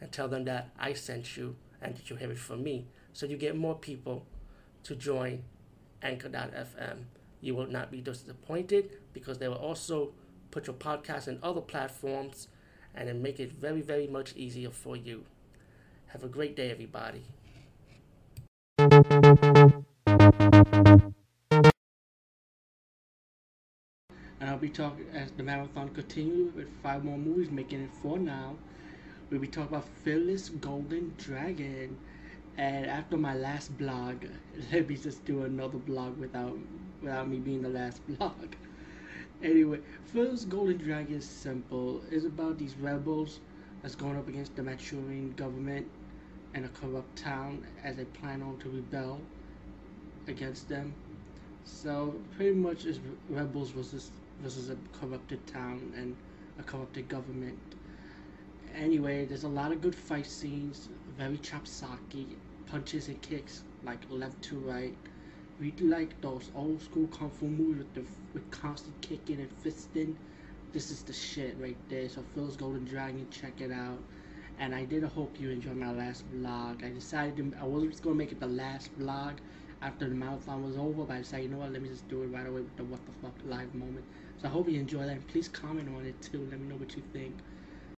and tell them that I sent you and that you have it from me. So you get more people to join Anchor.fm. You will not be disappointed because they will also put your podcast in other platforms and then make it very, very much easier for you. Have a great day, everybody. And I'll be talking as the marathon continues with five more movies, making it four now. We'll be talking about Fearless Golden Dragon. And after my last blog, let me just do another blog without without me being the last blog. Anyway, Fearless Golden Dragon is simple. It's about these rebels that's going up against the Manchurian government and a corrupt town as they plan on to rebel against them. So pretty much it's rebels versus versus a corrupted town and a corrupted government. Anyway, there's a lot of good fight scenes, very chopsocky, punches and kicks like left to right. We like those old school kung fu movies with the with constant kicking and fisting. This is the shit right there. So Fearless Golden Dragon, check it out. And I did hope you enjoyed my last vlog. I decided to, I wasn't gonna make it the last vlog after the marathon was over, but I decided, you know what, let me just do it right away with the what the fuck live moment. So I hope you enjoy that. And please comment on it too. Let me know what you think.